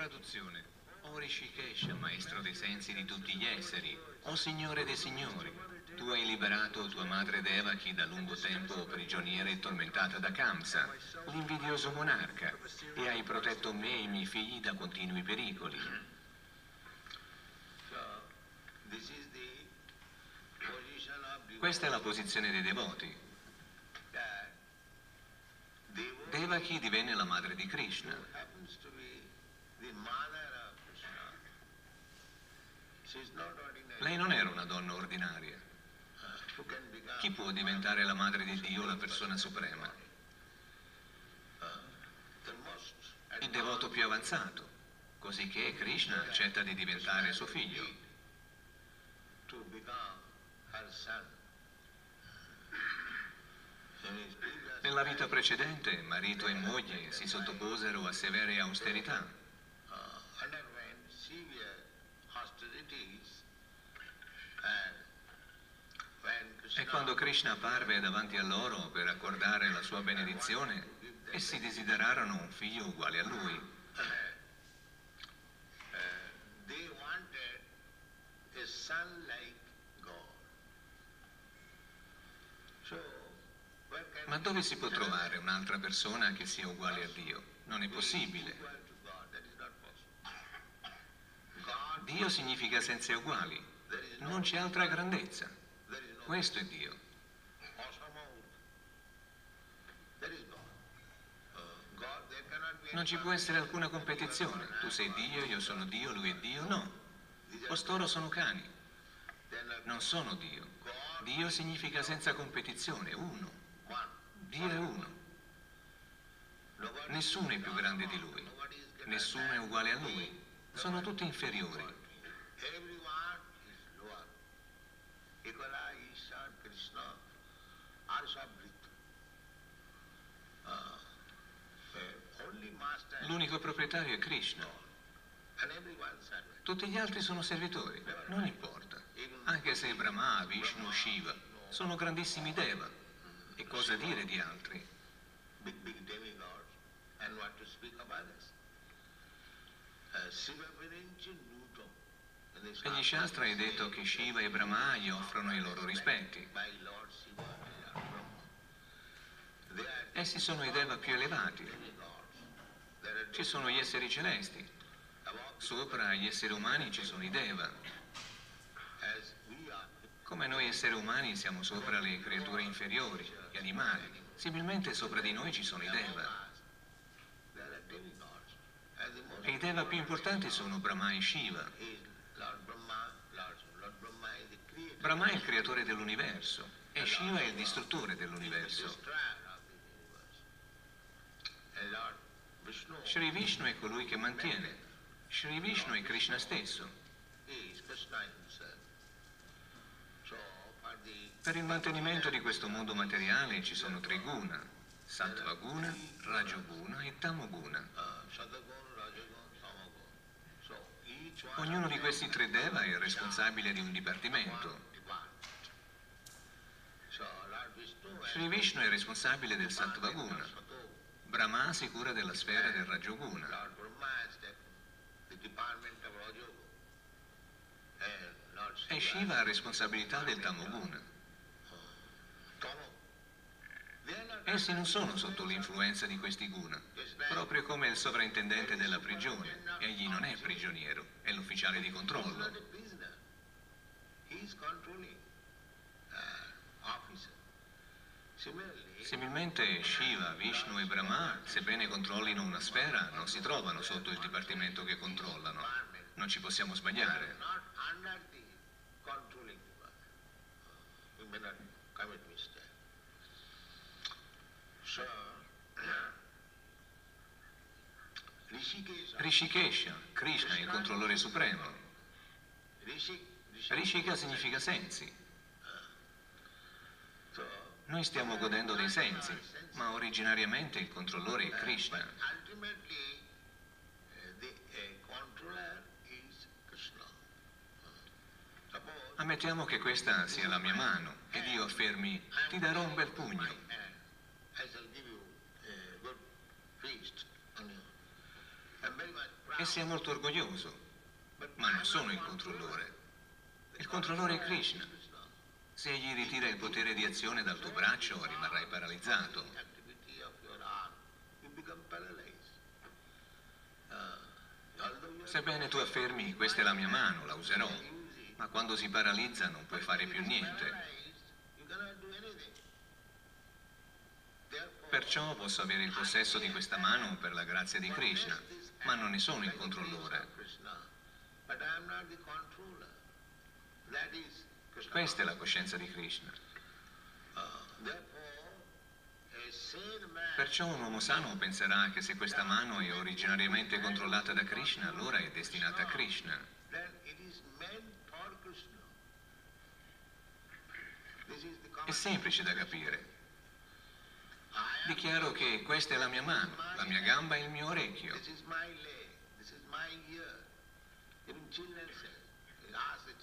Traduzione. O Rishikesh, maestro dei sensi di tutti gli esseri, o Signore dei signori, tu hai liberato tua madre Devaki da lungo tempo prigioniera e tormentata da Kamsa, l'invidioso monarca, e hai protetto me e i miei figli da continui pericoli. Questa è la posizione dei devoti. Devaki divenne la madre di Krishna. Lei non era una donna ordinaria. Chi può diventare la madre di Dio, la persona suprema? Il devoto più avanzato, così che Krishna accetta di diventare suo figlio. Nella vita precedente, marito e moglie si sottoposero a severe austerità. E quando Krishna apparve davanti a loro per accordare la sua benedizione, essi desiderarono un figlio uguale a lui. Ma dove si può trovare un'altra persona che sia uguale a Dio? Non è possibile. Dio significa senza uguali. Non c'è altra grandezza. Questo è Dio. Non ci può essere alcuna competizione. Tu sei Dio, io sono Dio, lui è Dio. No. Costoro sono cani. Non sono Dio. Dio significa senza competizione, uno. Dio è uno. Nessuno è più grande di lui. Nessuno è uguale a lui. Sono tutti inferiori. L'unico proprietario è Krishna. Tutti gli altri sono servitori, non importa. Anche se Brahma, Vishnu, Shiva sono grandissimi Deva. E cosa dire di altri? Negli Shastra è detto che Shiva e Brahma gli offrono i loro rispetti. Essi sono i Deva più elevati. Ci sono gli esseri celesti. Sopra gli esseri umani ci sono i Deva. Come noi esseri umani siamo sopra le creature inferiori, gli animali. Similmente sopra di noi ci sono i Deva. E i Deva più importanti sono Brahma e Shiva. Brahma è il creatore dell'universo e Shiva è il distruttore dell'universo. Shri Vishnu è colui che mantiene. Shri Vishnu è Krishna stesso. Per il mantenimento di questo mondo materiale ci sono tre guna, Sattva guna, Rajoguna e Tamoguna. Ognuno di questi tre deva è responsabile di un dipartimento. Sri Vishnu è responsabile del Sattva Guna. Brahma si cura della sfera del Rajoguna. E Shiva ha responsabilità del Tamoguna. Essi non sono sotto l'influenza di questi guna, proprio come il sovrintendente della prigione. Egli non è prigioniero, è l'ufficiale di controllo. Similmente Shiva, Vishnu e Brahma, sebbene controllino una sfera, non si trovano sotto il dipartimento che controllano. Non ci possiamo sbagliare. Rishikesha, Krishna è il controllore supremo. Rishika significa sensi. Noi stiamo godendo dei sensi, ma originariamente il controllore è Krishna. Ammettiamo che questa sia la mia mano ed io affermi, ti darò un bel pugno. e si è molto orgoglioso, ma non sono il controllore. Il controllore è Krishna. Se egli ritira il potere di azione dal tuo braccio, rimarrai paralizzato. Sebbene tu affermi questa è la mia mano, la userò, ma quando si paralizza non puoi fare più niente. Perciò posso avere il possesso di questa mano per la grazia di Krishna, ma non ne sono il controllore. Questa è la coscienza di Krishna. Perciò un uomo sano penserà che se questa mano è originariamente controllata da Krishna, allora è destinata a Krishna. È semplice da capire. Dichiaro che questa è la mia mano, la mia gamba è il mio orecchio.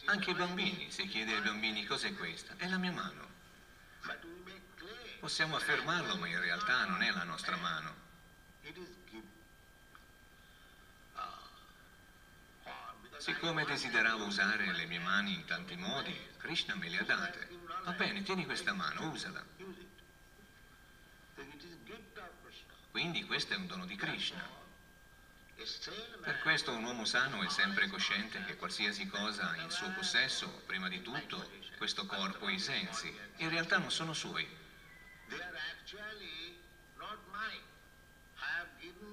Anche i bambini, se chiede ai bambini cos'è questa, è la mia mano. Possiamo affermarlo, ma in realtà non è la nostra mano. Siccome desideravo usare le mie mani in tanti modi, Krishna me le ha date. Va bene, tieni questa mano, usala. Quindi questo è un dono di Krishna. Per questo un uomo sano è sempre cosciente che qualsiasi cosa ha in suo possesso, prima di tutto, questo corpo e i sensi, in realtà non sono suoi.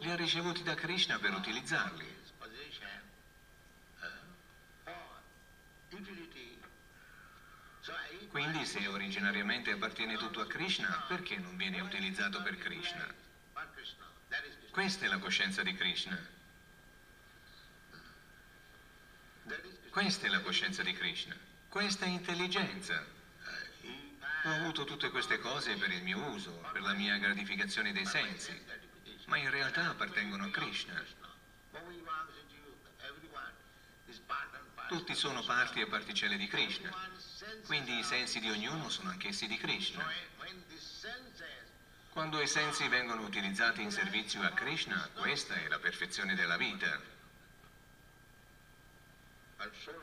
Li ha ricevuti da Krishna per utilizzarli. Quindi se originariamente appartiene tutto a Krishna, perché non viene utilizzato per Krishna? Questa è la coscienza di Krishna. Questa è la coscienza di Krishna. Questa è intelligenza. Ho avuto tutte queste cose per il mio uso, per la mia gratificazione dei sensi, ma in realtà appartengono a Krishna. Tutti sono parti e particelle di Krishna, quindi i sensi di ognuno sono anch'essi di Krishna. Quando i sensi vengono utilizzati in servizio a Krishna, questa è la perfezione della vita.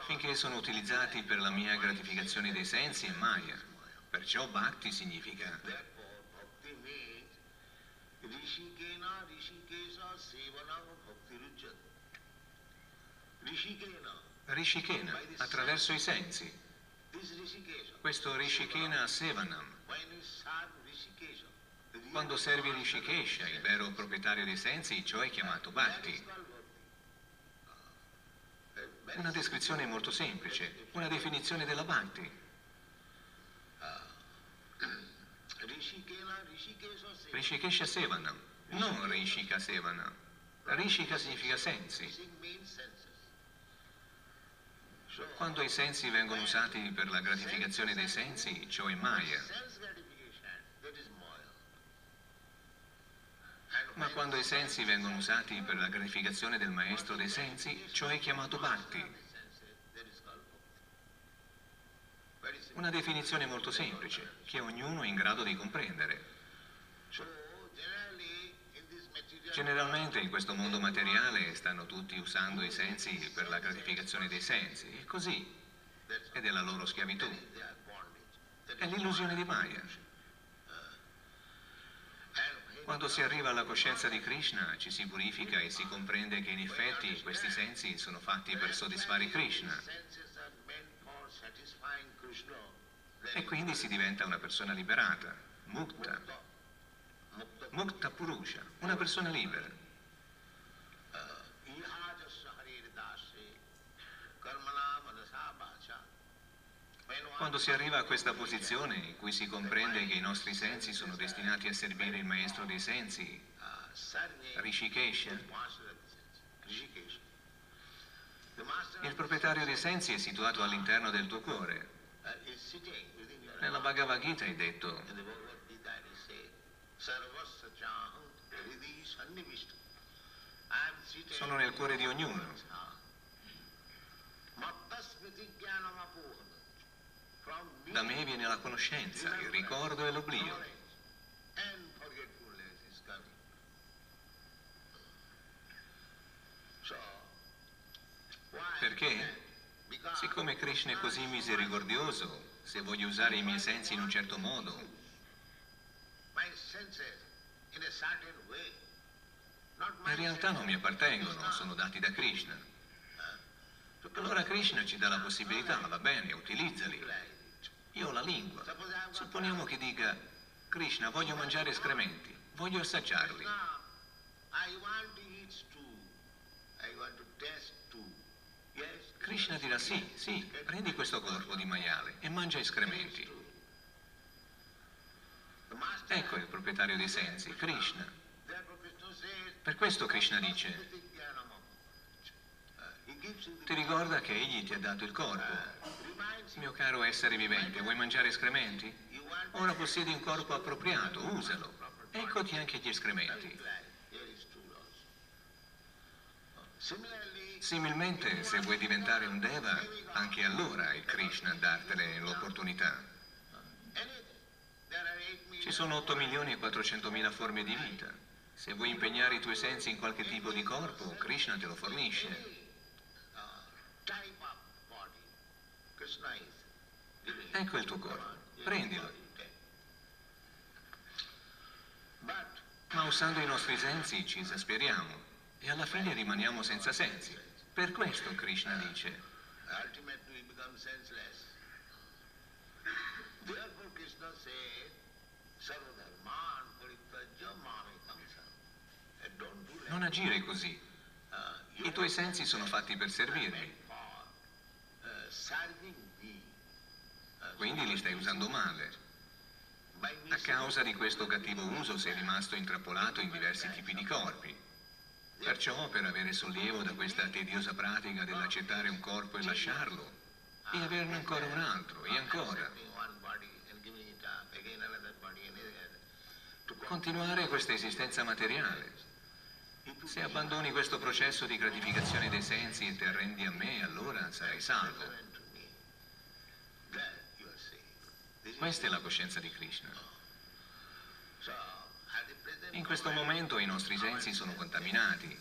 Finché sono utilizzati per la mia gratificazione dei sensi è Maya. Perciò Bhakti significa Rishikena, attraverso i sensi. Questo Rishikena Sevanam. Quando servi Rishikesha, il vero proprietario dei sensi, ciò è chiamato Bhakti. Una descrizione molto semplice, una definizione della Bhakti. Rishikesha Sevanam, non Rishika Sevanam. Rishika significa sensi. Quando i sensi vengono usati per la gratificazione dei sensi, ciò è Maya. Ma quando i sensi vengono usati per la gratificazione del maestro dei sensi, ciò è chiamato Bhakti. Una definizione molto semplice, che ognuno è in grado di comprendere. Generalmente in questo mondo materiale stanno tutti usando i sensi per la gratificazione dei sensi, e così, ed è la loro schiavitù. È l'illusione di Maya. Quando si arriva alla coscienza di Krishna ci si purifica e si comprende che in effetti questi sensi sono fatti per soddisfare Krishna. E quindi si diventa una persona liberata, mukta. Mukta Purusha, una persona libera. Quando si arriva a questa posizione in cui si comprende che i nostri sensi sono destinati a servire il maestro dei sensi, Rishikesha, il proprietario dei sensi è situato all'interno del tuo cuore. Nella Bhagavad Gita è detto sono nel cuore di ognuno. Da me viene la conoscenza, il ricordo e l'oblio. Perché? Siccome Krishna è così misericordioso, se voglio usare i miei sensi in un certo modo, in realtà non mi appartengono, sono dati da Krishna. Allora Krishna ci dà la possibilità, va bene, utilizzali. Io ho la lingua. Supponiamo che dica, Krishna, voglio mangiare escrementi, voglio assaggiarli. Krishna dirà sì, sì, prendi questo corpo di maiale e mangia escrementi. Ecco il proprietario dei sensi, Krishna. Per questo Krishna dice, ti ricorda che egli ti ha dato il corpo. Mio caro essere vivente, vuoi mangiare escrementi? Ora possiedi un corpo appropriato, usalo. Eccoti anche gli escrementi. Similmente, se vuoi diventare un Deva, anche allora è Krishna a dartene l'opportunità. Ci sono 8 milioni e 400 mila forme di vita. Se vuoi impegnare i tuoi sensi in qualche tipo di corpo, Krishna te lo fornisce. Ecco il tuo corpo, prendilo. Ma usando i nostri sensi ci esasperiamo e alla fine rimaniamo senza sensi. Per questo Krishna dice, non agire così. I tuoi sensi sono fatti per servirmi. Quindi li stai usando male. A causa di questo cattivo uso sei rimasto intrappolato in diversi tipi di corpi. Perciò, per avere sollievo da questa tediosa pratica dell'accettare un corpo e lasciarlo, e averne ancora un altro, e ancora, continuare questa esistenza materiale. Se abbandoni questo processo di gratificazione dei sensi e ti arrendi a me, allora sarai salvo. Questa è la coscienza di Krishna. In questo momento i nostri sensi sono contaminati.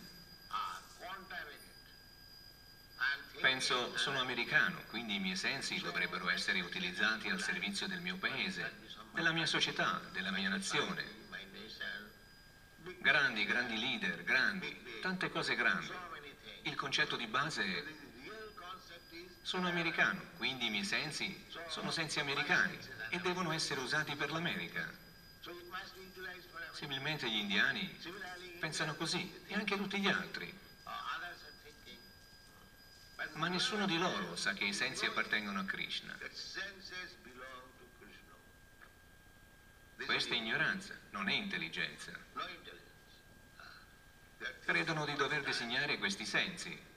Penso, sono americano, quindi i miei sensi dovrebbero essere utilizzati al servizio del mio paese, della mia società, della mia nazione. Grandi, grandi leader, grandi, tante cose grandi. Il concetto di base è sono americano, quindi i miei sensi sono sensi americani e devono essere usati per l'America. Similmente gli indiani pensano così e anche tutti gli altri. Ma nessuno di loro sa che i sensi appartengono a Krishna. Questa è ignoranza, non è intelligenza. Credono di dover designare questi sensi.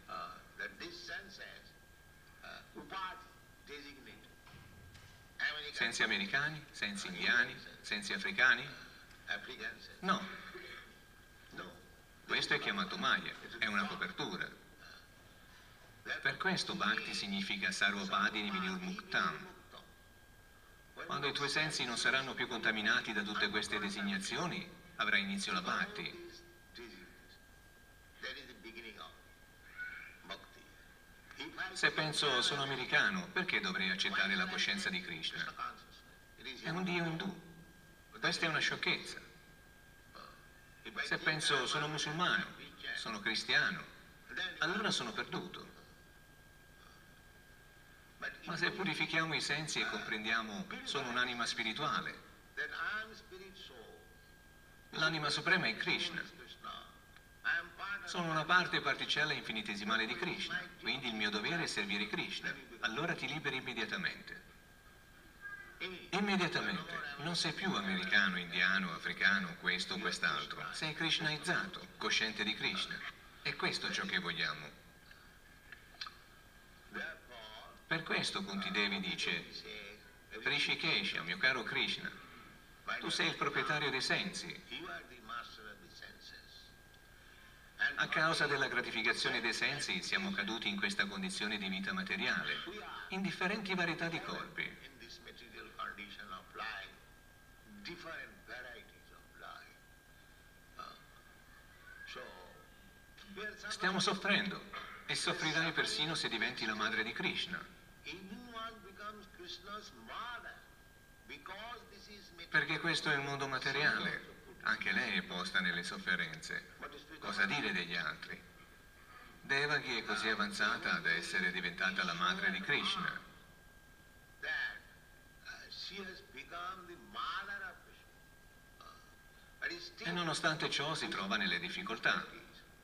Sensi americani, sensi indiani, sensi africani, No. Questo è chiamato Maya, è una copertura. Per questo Bhakti significa Sarvabhadini Vinirmuktam. Quando i tuoi sensi non saranno più contaminati da tutte queste designazioni, avrà inizio la Bhakti. Se penso sono americano, perché dovrei accettare la coscienza di Krishna? È un Dio indù. Questa è una sciocchezza. Se penso sono musulmano, sono cristiano, allora sono perduto. Ma se purifichiamo i sensi e comprendiamo sono un'anima spirituale, l'anima suprema è Krishna. Sono una parte particella infinitesimale di Krishna, quindi il mio dovere è servire Krishna. Allora ti liberi immediatamente. Immediatamente. Non sei più americano, indiano, africano, questo o quest'altro. Sei krishnaizzato, cosciente di Krishna. È questo ciò che vogliamo. Per questo Kunti Devi dice, Rishikesha, mio caro Krishna, tu sei il proprietario dei sensi. A causa della gratificazione dei sensi siamo caduti in questa condizione di vita materiale, in differenti varietà di corpi. Stiamo soffrendo. E soffrirai persino se diventi la madre di Krishna. Perché questo è il mondo materiale. Anche lei è posta nelle sofferenze. Cosa dire degli altri? Devaki è così avanzata da essere diventata la madre di Krishna. E nonostante ciò si trova nelle difficoltà.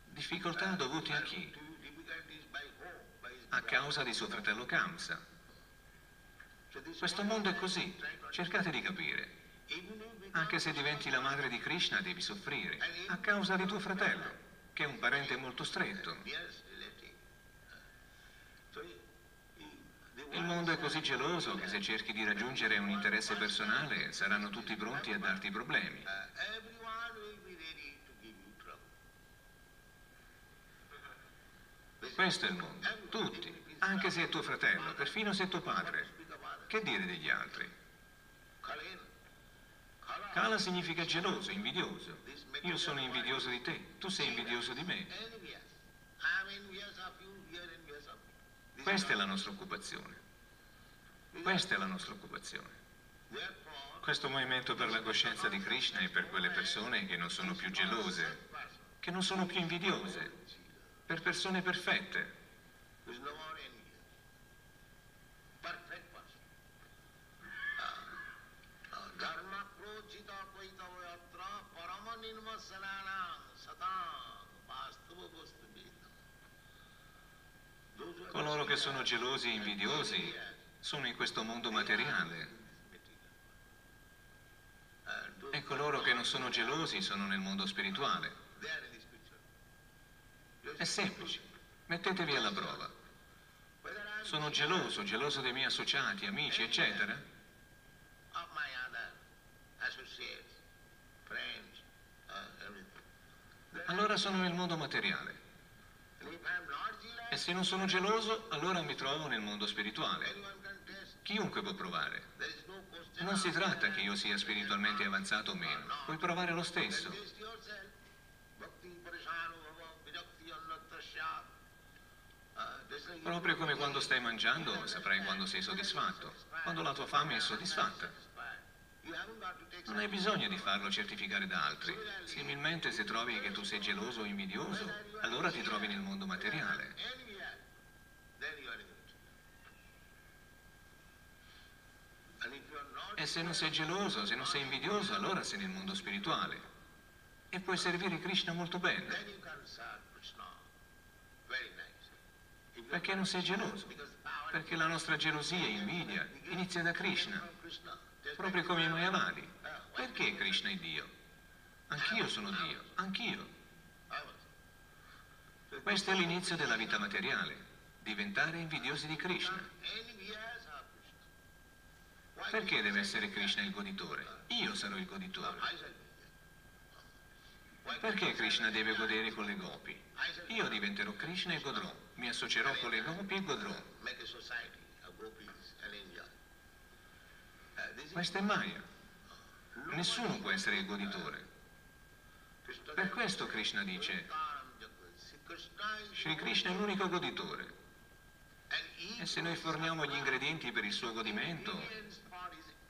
Difficoltà dovute a chi? A causa di suo fratello Kamsa. Questo mondo è così, cercate di capire. Anche se diventi la madre di Krishna devi soffrire, a causa di tuo fratello, che è un parente molto stretto. Il mondo è così geloso che se cerchi di raggiungere un interesse personale saranno tutti pronti a darti problemi. Questo è il mondo, tutti, anche se è tuo fratello, perfino se è tuo padre. Che dire degli altri? Kala significa geloso, invidioso. Io sono invidioso di te, tu sei invidioso di me. Questa è la nostra occupazione. Questa è la nostra occupazione. Questo movimento per la coscienza di Krishna è per quelle persone che non sono più gelose, che non sono più invidiose, per persone perfette. Coloro che sono gelosi e invidiosi sono in questo mondo materiale. E coloro che non sono gelosi sono nel mondo spirituale. È semplice, mettetevi alla prova. Sono geloso, geloso dei miei associati, amici, eccetera? Allora sono nel mondo materiale. E se non sono geloso, allora mi trovo nel mondo spirituale. Chiunque può provare. Non si tratta che io sia spiritualmente avanzato o meno, puoi provare lo stesso. Proprio come quando stai mangiando, saprai quando sei soddisfatto, quando la tua fame è soddisfatta. Non hai bisogno di farlo certificare da altri. Similmente se trovi che tu sei geloso o invidioso, allora ti trovi nel mondo materiale. E se non sei geloso, se non sei invidioso, allora sei nel mondo spirituale. E puoi servire Krishna molto bene. Perché non sei geloso? Perché la nostra gelosia e invidia inizia da Krishna, proprio come i Mayavadi. Perché Krishna è Dio? Anch'io sono Dio, anch'io. Questo è l'inizio della vita materiale, diventare invidiosi di Krishna. Perché deve essere Krishna il goditore? Io sarò il goditore. Perché Krishna deve godere con le gopi? Io diventerò Krishna e godrò. Mi associerò con le gopi e godrò. Questa è Maya. Nessuno può essere il goditore. Per questo Krishna dice, Sri Krishna è l'unico goditore. E se noi forniamo gli ingredienti per il suo godimento,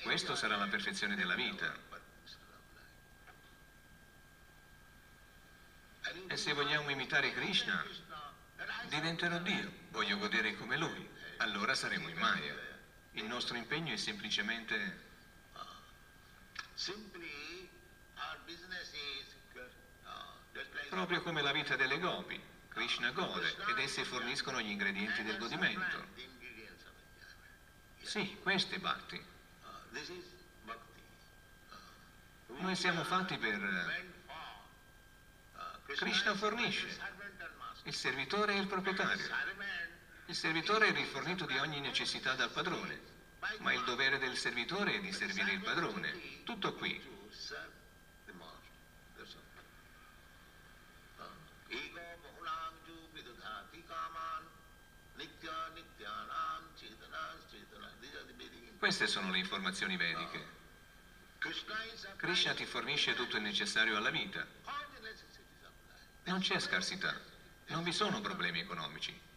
questo sarà la perfezione della vita. E se vogliamo imitare Krishna, diventerò Dio, voglio godere come Lui, allora saremo in Maya. Il nostro impegno è semplicemente proprio come la vita delle gopi. Krishna gode ed esse forniscono gli ingredienti del godimento. Sì, questo è Bhakti. Noi siamo fatti per... Krishna fornisce. Il servitore è il proprietario. Il servitore è rifornito di ogni necessità dal padrone, ma il dovere del servitore è di servire il padrone. Tutto qui. Queste sono le informazioni vediche. Krishna ti fornisce tutto il necessario alla vita. Non c'è scarsità, non vi sono problemi economici.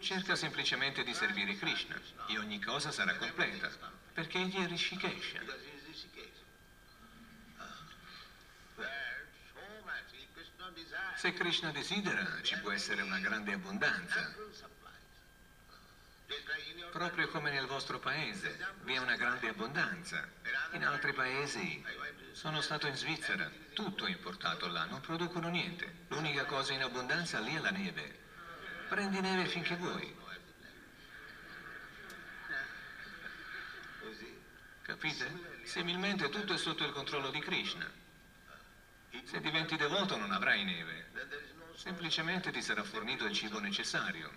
Cerca semplicemente di servire Krishna e ogni cosa sarà completa, perché egli è Rishikesha. Se Krishna desidera, ci può essere una grande abbondanza. Proprio come nel vostro paese, vi è una grande abbondanza. In altri paesi, sono stato in Svizzera, tutto è importato là, non producono niente. L'unica cosa in abbondanza lì è la neve. Prendi neve finché vuoi. Capite? Similmente tutto è sotto il controllo di Krishna. Se diventi devoto non avrai neve. Semplicemente ti sarà fornito il cibo necessario.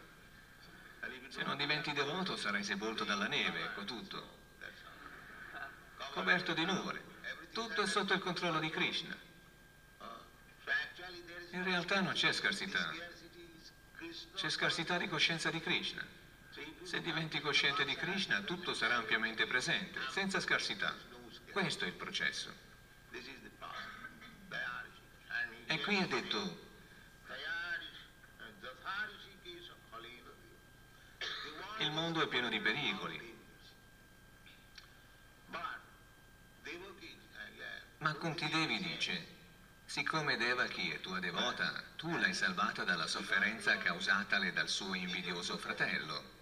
Se non diventi devoto sarai sepolto dalla neve, ecco tutto. Coperto di nuvole. Tutto è sotto il controllo di Krishna. In realtà non c'è scarsità. C'è scarsità di coscienza di Krishna. Se diventi cosciente di Krishna, tutto sarà ampiamente presente, senza scarsità. Questo è il processo. E qui è detto, il mondo è pieno di pericoli. Ma Kunti Devi dice, siccome Devaki è tua devota, tu l'hai salvata dalla sofferenza causatale dal suo invidioso fratello.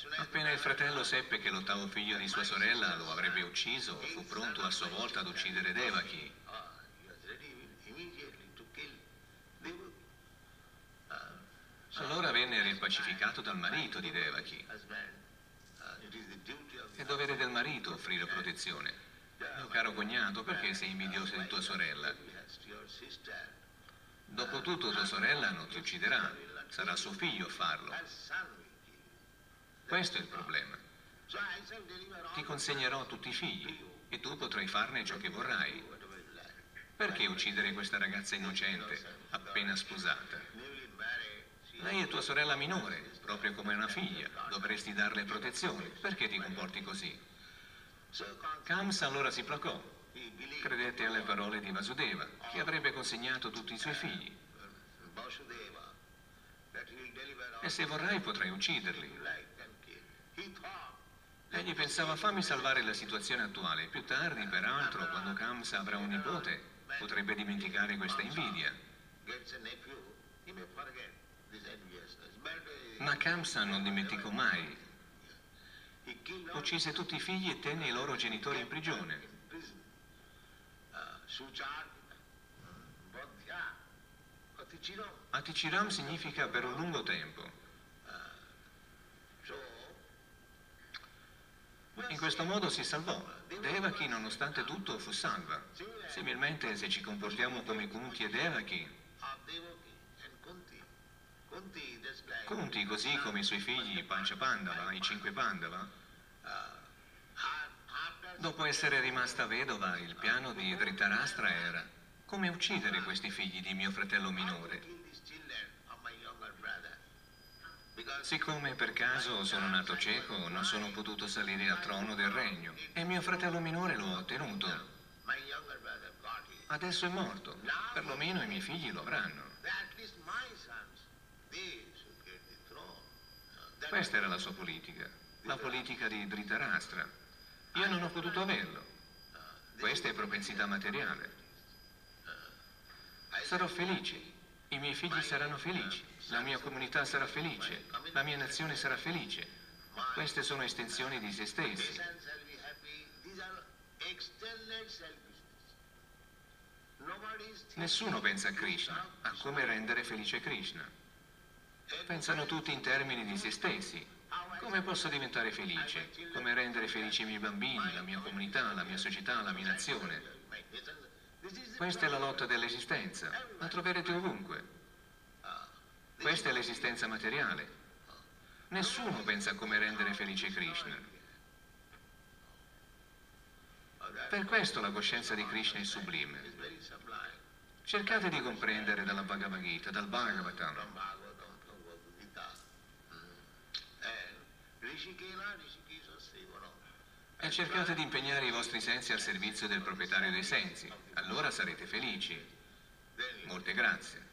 soon as Appena il fratello seppe che l'ottavo figlio di sua sorella lo avrebbe ucciso, fu pronto a sua volta ad uccidere Devaki. Allora venne rimpacificato dal marito di Devaki. È dovere del marito offrire protezione. Mio caro cognato, perché sei invidioso di tua sorella? Dopotutto tua sorella non ti ucciderà, sarà suo figlio a farlo. Questo è il problema. Ti consegnerò tutti i figli e tu potrai farne ciò che vorrai. Perché uccidere questa ragazza innocente, appena sposata? Lei è tua sorella minore, proprio come una figlia. Dovresti darle protezione. Perché ti comporti così? Kamsa allora si placò. Credette alle parole di Vasudeva, che avrebbe consegnato tutti i suoi figli. E se vorrai potrai ucciderli. Egli pensava fammi salvare la situazione attuale. Più tardi, peraltro, quando Kamsa avrà un nipote, potrebbe dimenticare questa invidia. Ma Kamsa non dimenticò mai. Uccise tutti i figli e tenne i loro genitori in prigione. Atichiram significa per un lungo tempo. In questo modo si salvò. Devaki, nonostante tutto, fu salva. Similmente, se ci comportiamo come Kunti e Devaki, Kunti, così come i suoi figli Pancha Pandava, i cinque Pandava, after dopo essere rimasta vedova, il piano di Dhritarashtra era come uccidere questi figli di mio fratello minore. Siccome per caso sono nato cieco, non sono potuto salire al trono del regno e mio fratello minore lo ha ottenuto. Adesso è morto, perlomeno i miei figli lo avranno. Questa era la sua politica, la politica di Dhritarashtra. Io non ho potuto averlo. Questa è propensità materiale. Sarò felice, i miei figli saranno felici, la mia comunità sarà felice, la mia nazione sarà felice. Queste sono estensioni di se stessi. Nessuno pensa a Krishna, a come rendere felice Krishna. Pensano tutti in termini di se stessi. Come posso diventare felice? Come rendere felici i miei bambini, la mia comunità, la mia società, la mia nazione? Questa è la lotta dell'esistenza, la troverete ovunque. Questa è l'esistenza materiale. Nessuno pensa a come rendere felice Krishna. Per questo la coscienza di Krishna è sublime. Cercate di comprendere dalla Bhagavad Gita, dal Bhagavatam. From Bhagavatam, from Bhagavad Gita. Mm. And Rishikena, Rishikesha Sevana. E E cercate di impegnare i vostri sensi al servizio del proprietario dei sensi. Allora sarete felici. Molte grazie.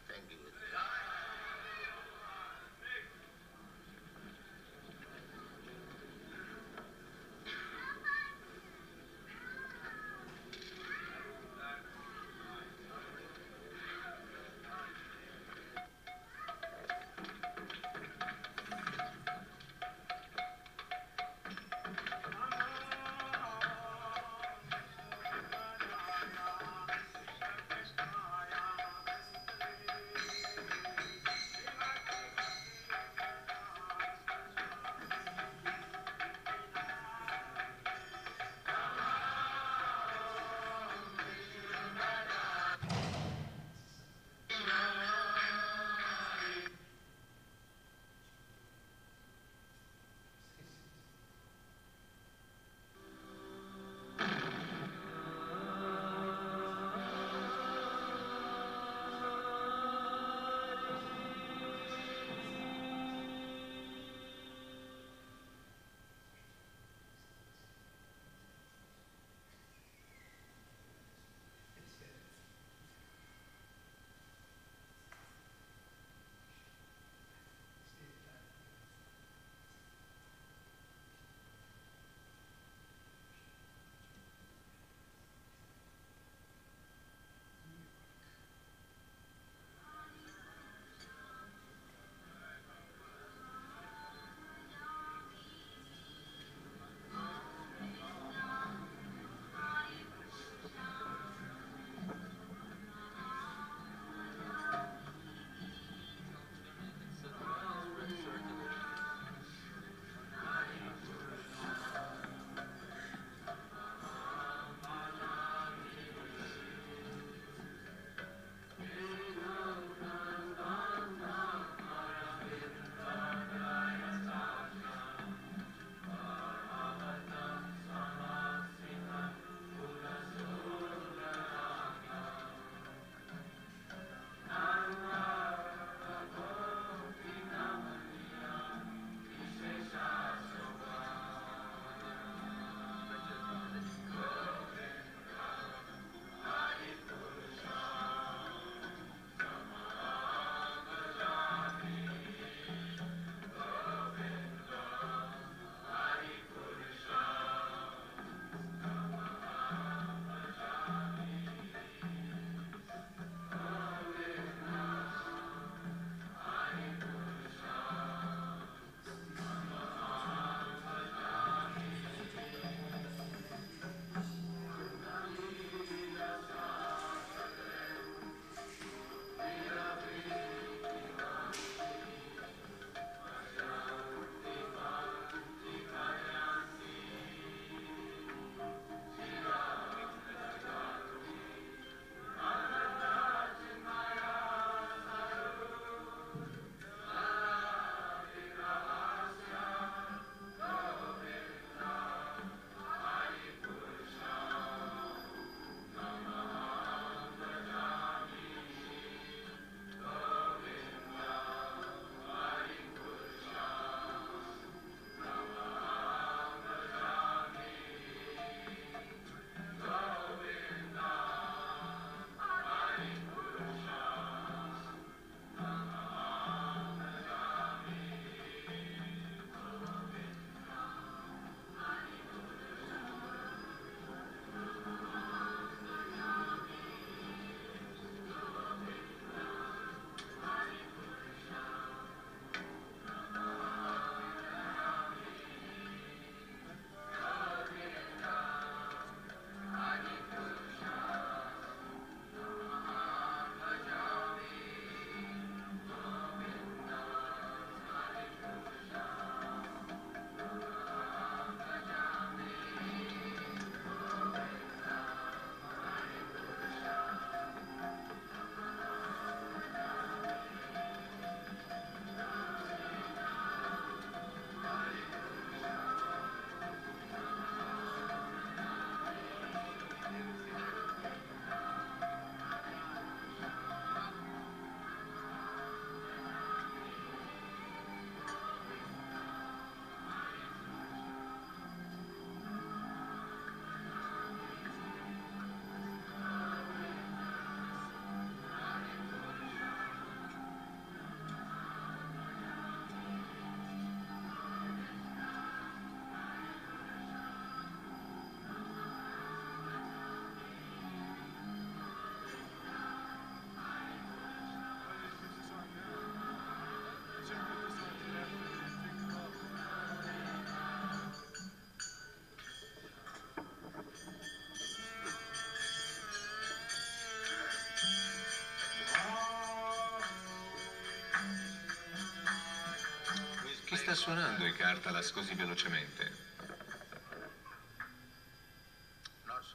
Sta suonando i Cartalas così velocemente?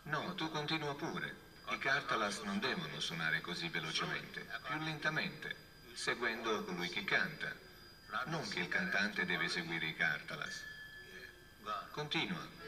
No, tu continua pure. I Cartalas non devono suonare così velocemente, più lentamente, seguendo colui che canta. Non che il cantante deve seguire i Cartalas. Continua.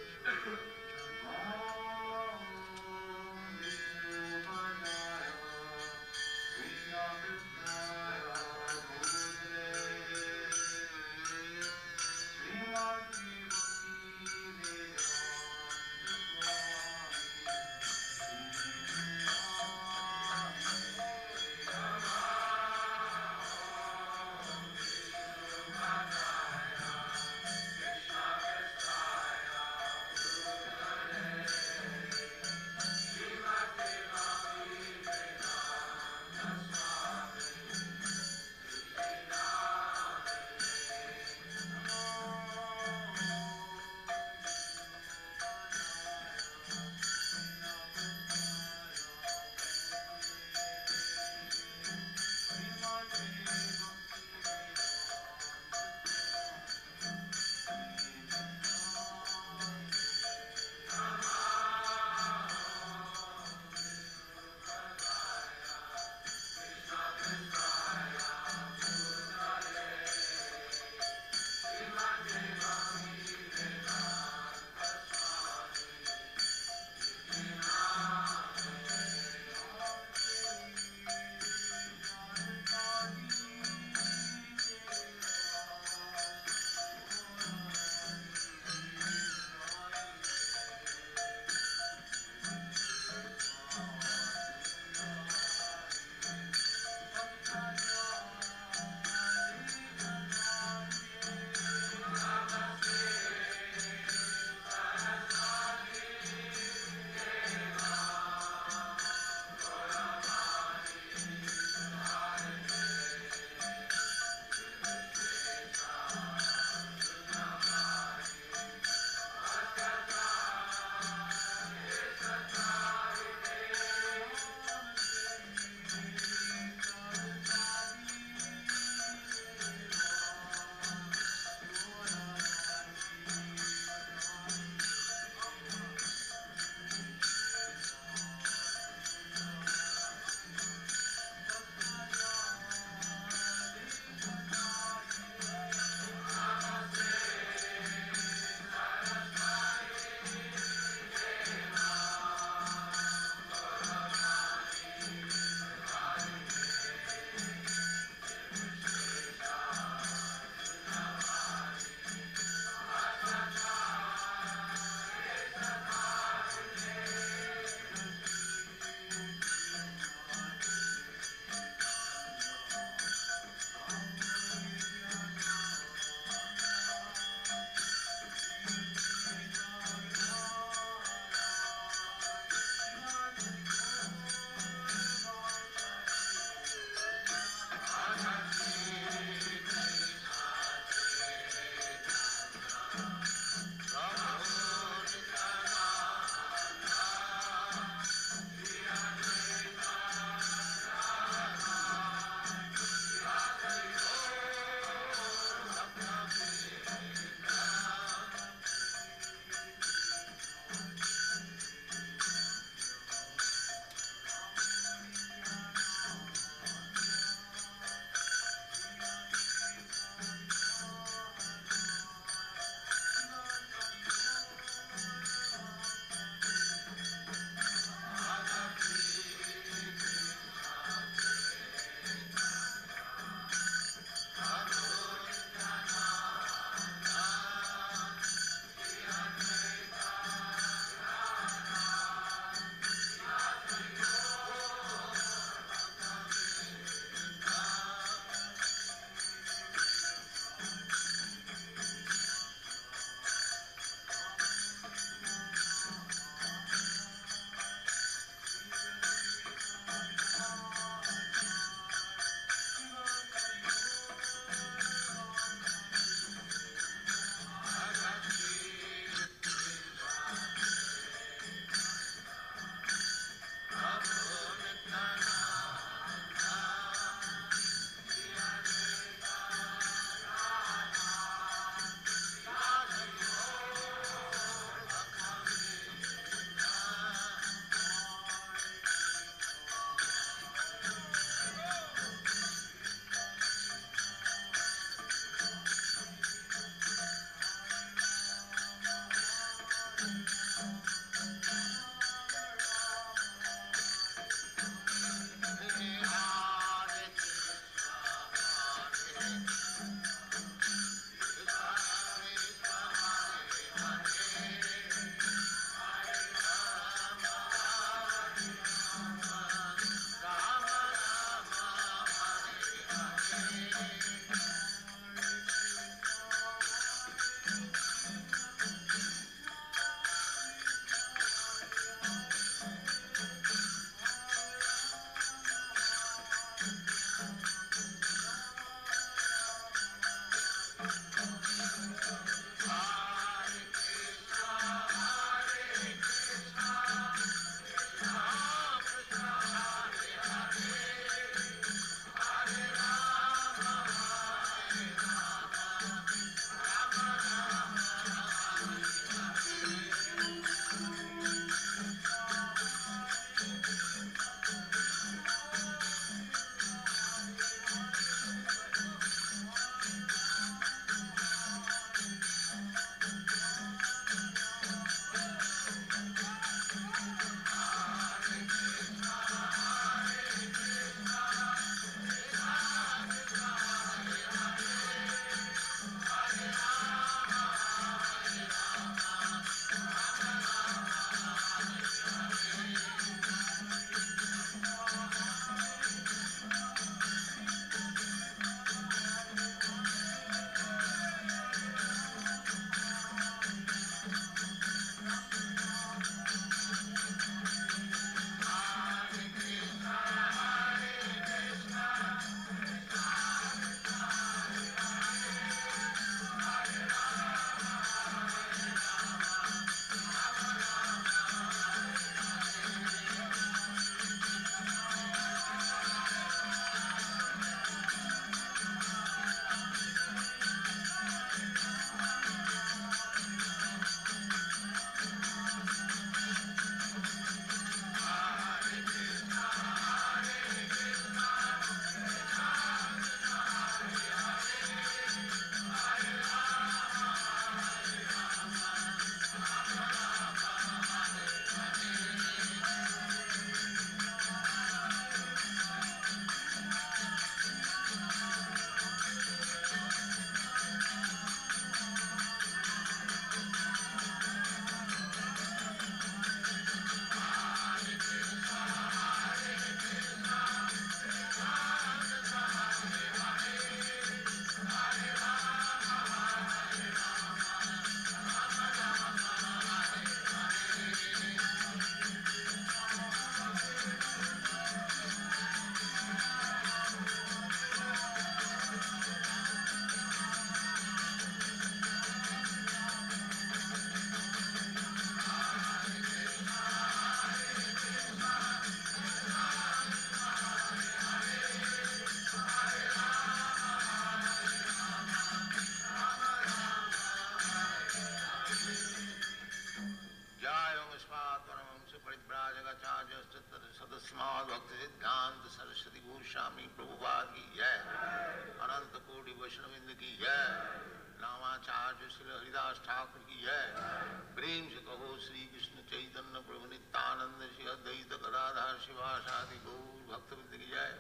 गौर भक्तवृंद की जय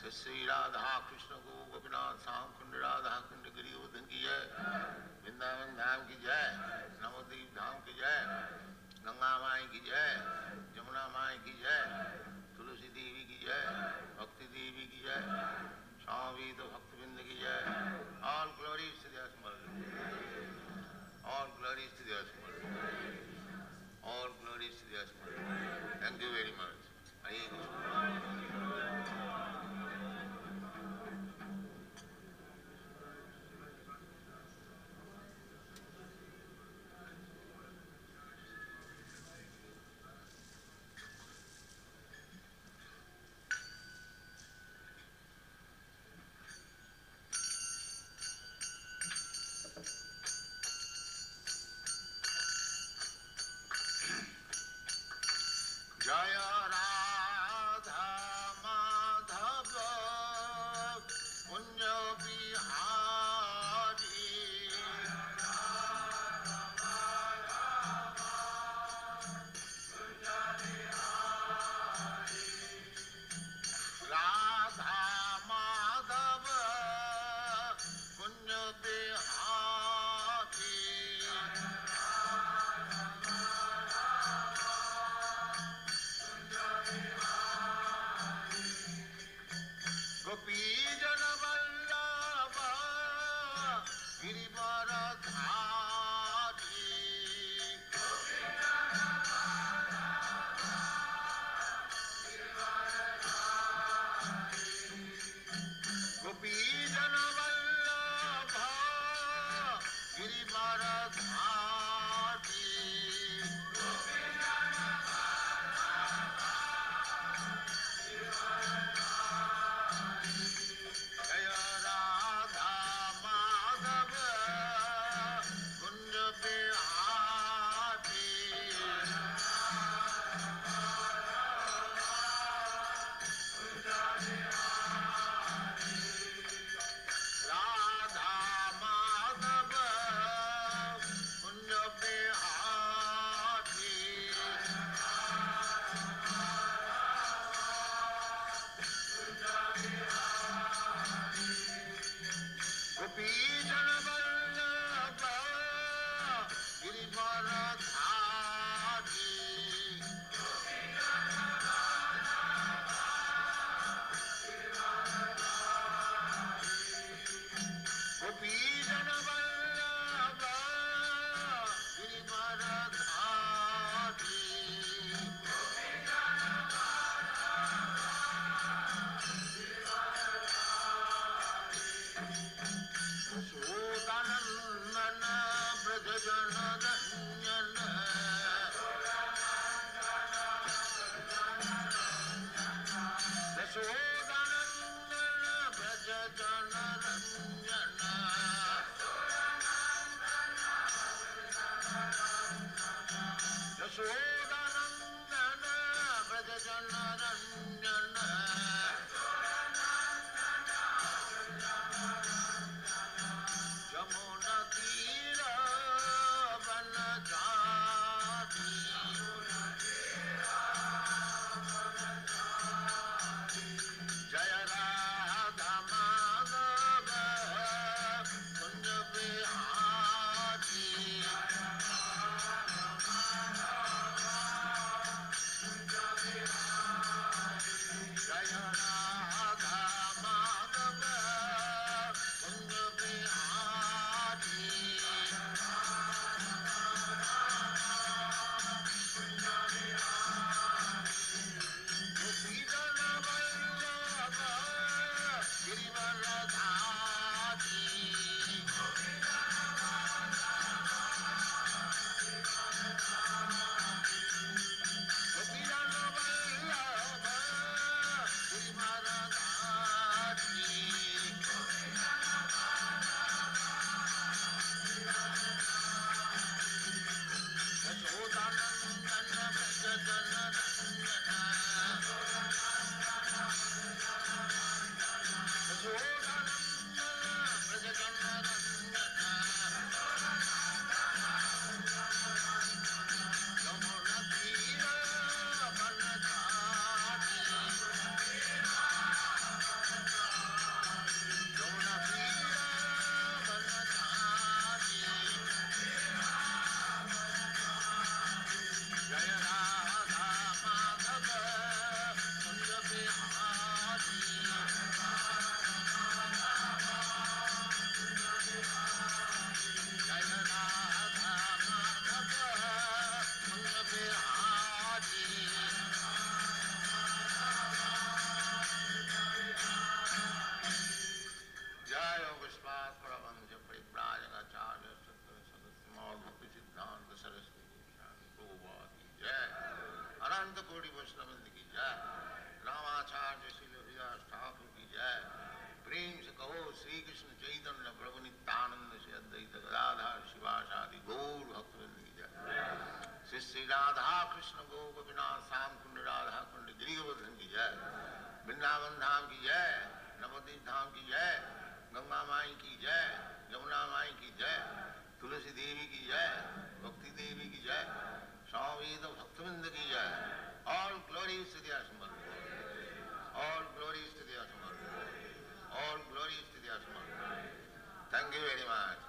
श्री श्री राधा कृष्ण गो गोपीनाथ श्याम कुंड राधा कुंड गिरिवर्धन की जय वृंदावन धाम की जय नवद्वीप धाम की जय गंगा माई की जय यमुना माई की जय तुलसी देवी की जय भक्ति देवी की जय स्वामी तो भक्तबिंद की जय all glory to the Asmar all glories to the Asmar all glories to the Asmar Doug. Vrindavan Dham की जय नवदीप धाम की जय गंगा माई की जय, यमुना माई की जय, तुलसी देवी की जय, भक्ति देवी की जय, स्वामी भक्तविंद की जय। ऑल ग्लोरी स्थितिया समर्थ ऑल ग्लोरी स्थितिया समर्थ ऑल ग्लोरी स्थितिया समर्थ thank you very much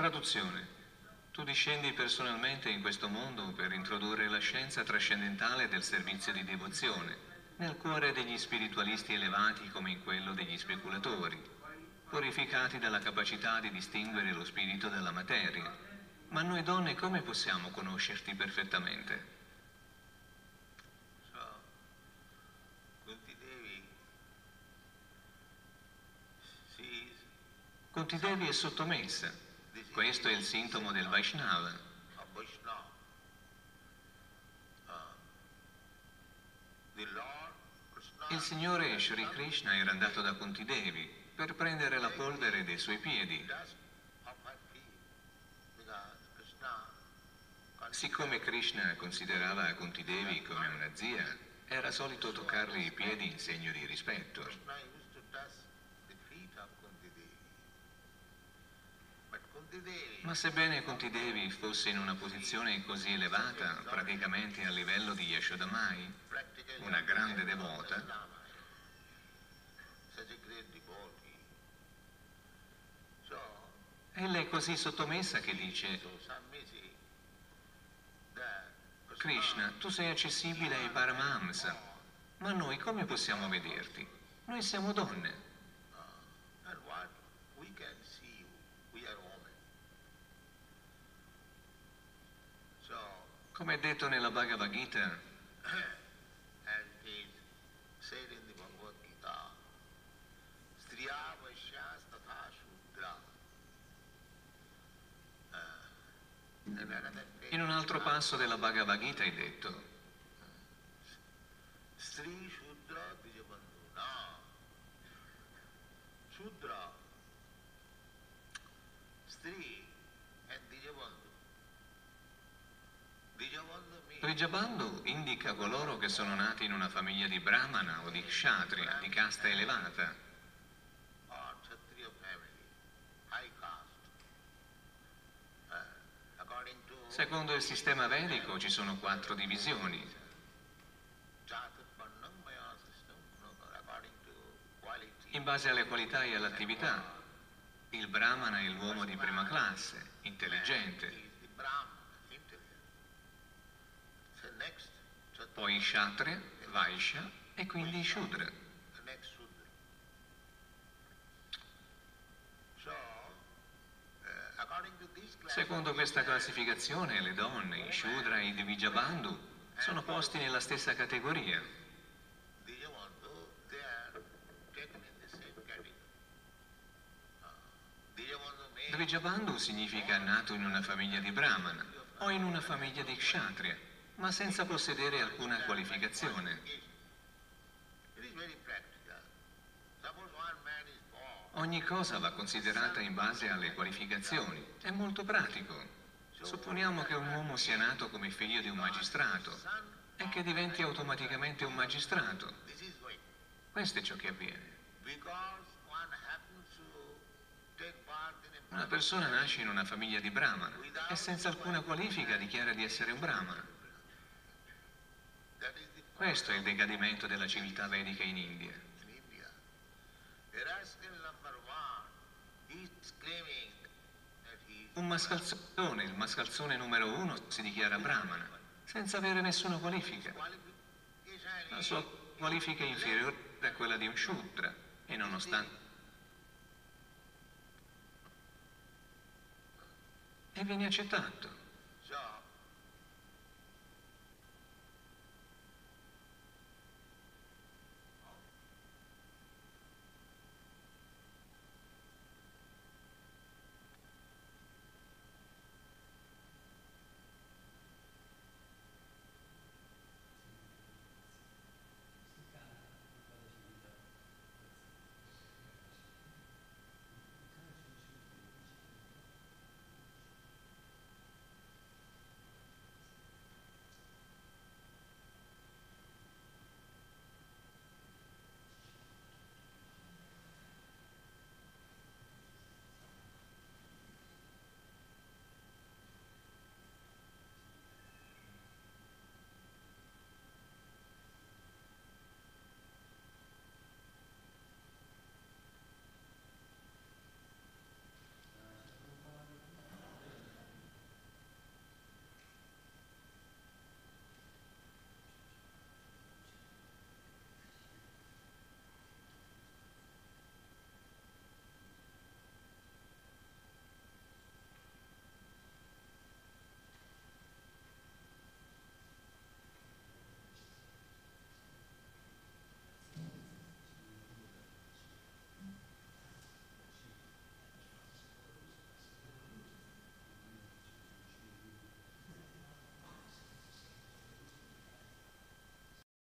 Traduzione. Tu discendi personalmente in questo mondo per introdurre la scienza trascendentale del servizio di devozione nel cuore degli spiritualisti elevati come in quello degli speculatori, purificati dalla capacità di distinguere lo spirito dalla materia. Ma noi donne come possiamo conoscerti perfettamente? So, Kunti Devi, she is Conti Devi è sottomessa. Questo è il sintomo del Vaishnava. a Vaishnava. The Lord Krishna Il Signore Sri Krishna era andato da Kunti Devi per prendere la polvere dei suoi piedi. Siccome Krishna considerava Kunti Devi come una zia, era solito toccarle i piedi in segno di rispetto. Krishna used to touch the feet of Kunti Devi. But Kunti Devi Ma sebbene Kunti Devi fosse in una posizione così elevata, praticamente a livello di Yashodamai, una grande devota, Ella è così sottomessa che dice, Krishna, tu sei accessibile ai Paramahamsa, ma noi come possiamo vederti? Noi siamo donne. Come è detto nella Bhagavad Gita, another place, in un altro passo della Bhagavad Gita è detto, Sri Shudra Dijabandhu. No. Shudra. Stri and Dijabandhu. Rijabandhu indica coloro che sono nati in una famiglia di Brahmana o di Kshatriya, di casta elevata, Secondo il sistema vedico ci sono quattro divisioni. In base alle qualità e all'attività, il Brahmana è l'uomo di prima classe, intelligente, Is the Brahman, intelligent. So next, Kshatriya. Poi Kshatriya, Vaishya e quindi Shudra. this Secondo questa classificazione, le donne, i Shudra e i Divijabandhu sono posti nella stessa categoria. Divijabandhu significa nato in una famiglia di Brahmana o in una famiglia di Kshatriya, ma senza possedere alcuna qualificazione. Ogni cosa va considerata in base alle qualificazioni. È molto pratico. Supponiamo che un uomo sia nato come figlio di un magistrato e che diventi automaticamente un magistrato. Questo è ciò che avviene. Una persona nasce in una famiglia di Brahmana e senza alcuna qualifica dichiara di essere un Brahmana. Questo è il decadimento della civiltà vedica in India. in Un mascalzone, il mascalzone numero uno, si dichiara Brahmana, senza avere nessuna qualifica. La sua qualifica è inferiore a quella di un Shudra e nonostante... E viene accettato.